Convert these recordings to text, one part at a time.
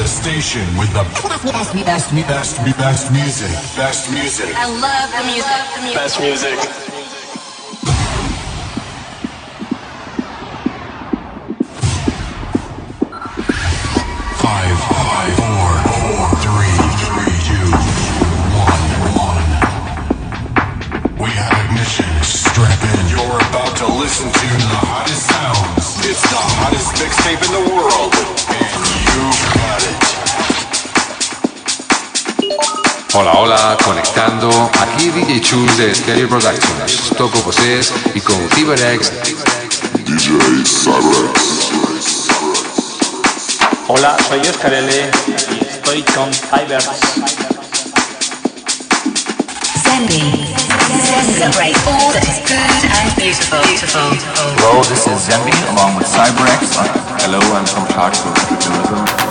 the station with the best, best, best, best, best music. Best music. I love the music. Best music. Five, five, four, four, three, three, two, one, one. We have ignition. Strap in. You're about to listen to the hottest sounds. It's the hottest mixtape in the world, Hola, hola, conectando. Aquí DJ Chul de Stereo Productions. Toco voces y con CyberX. DJ Cyrex. Hola, soy Oscar L. y estoy con. Zenby. Celebrate all that is good and beautiful. Hello, this is Zambi along with Cyberx. Hello, I'm from Clarksville,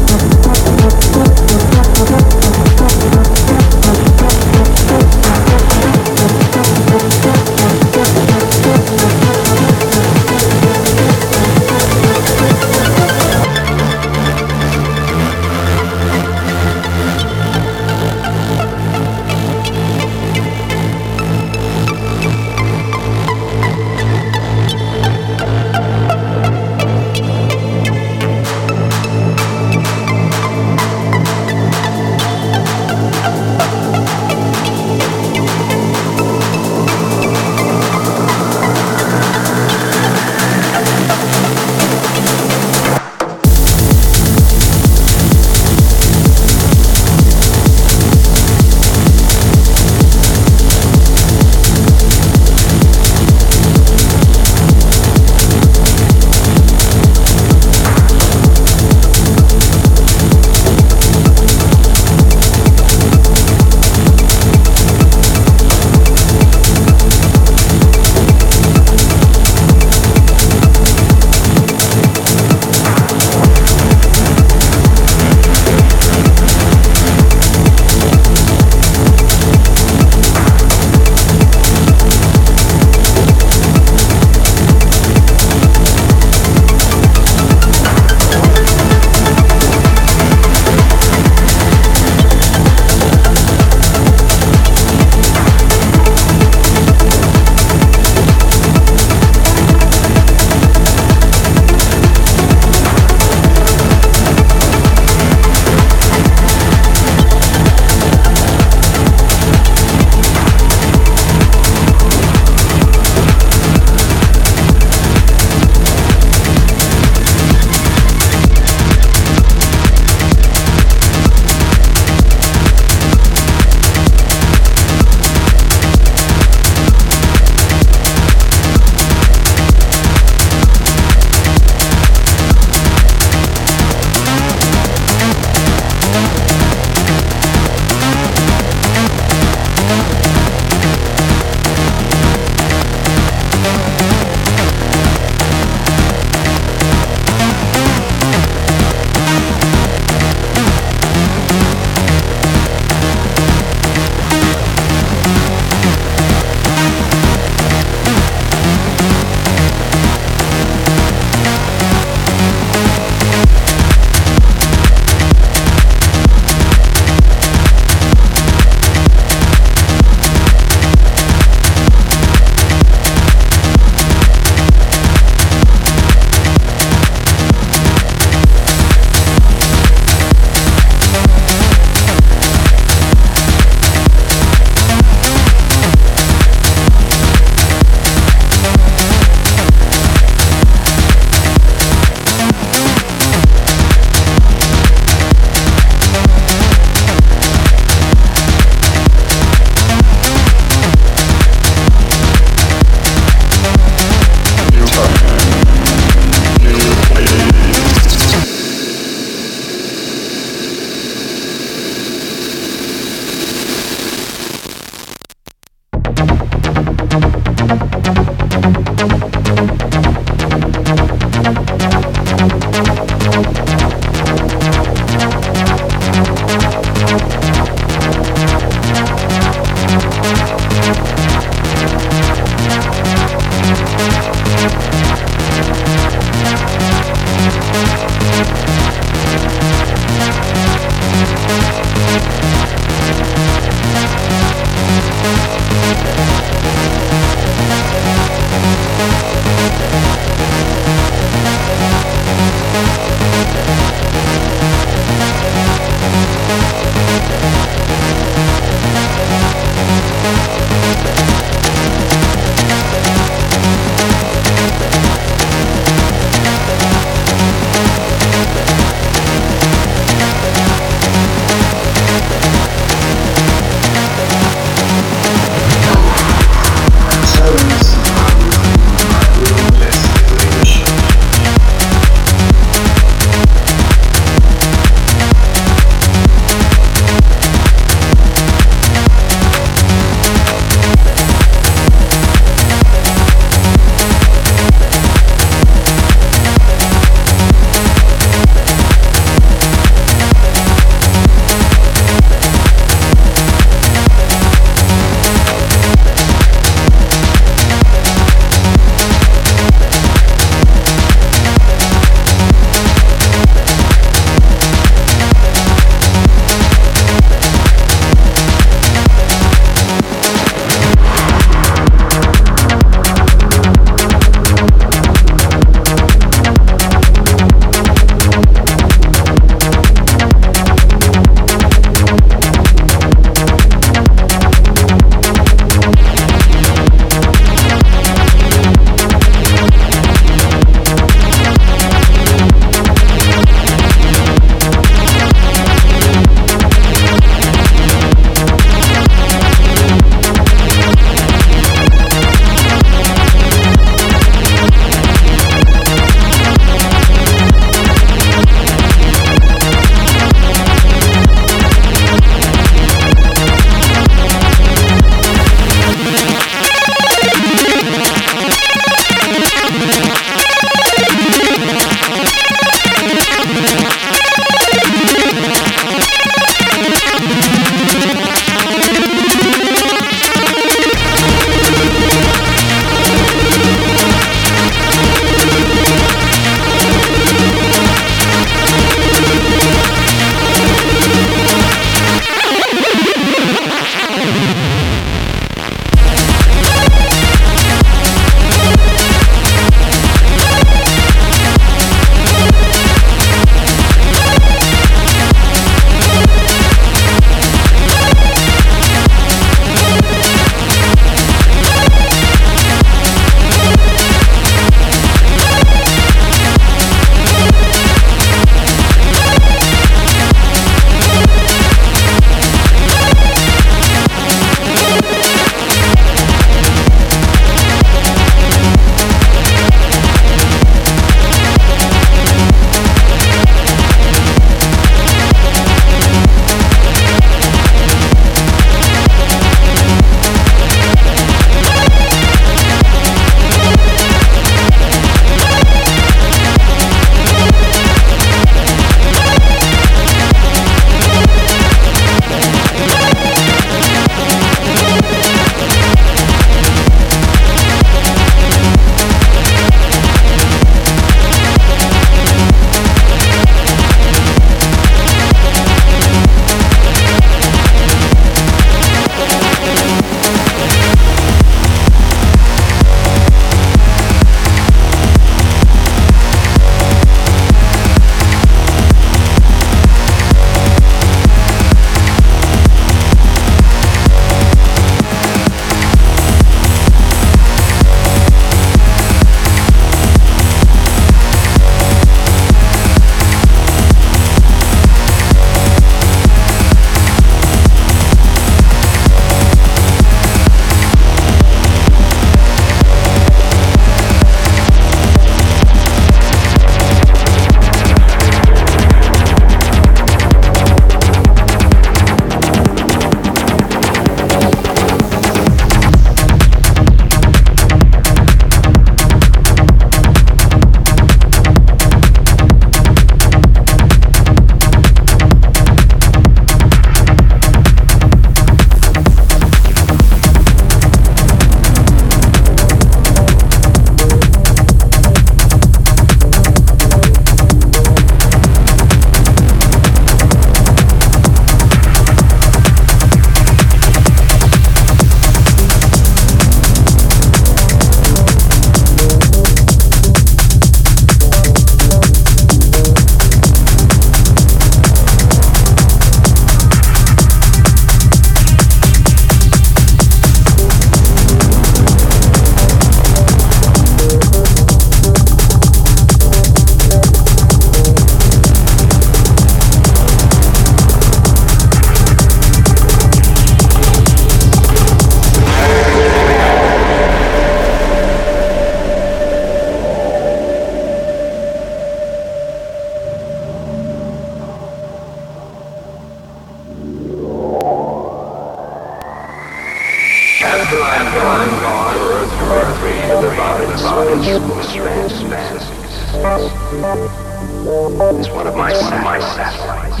Is one of my satellites.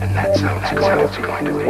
And that's how it's it's going to be.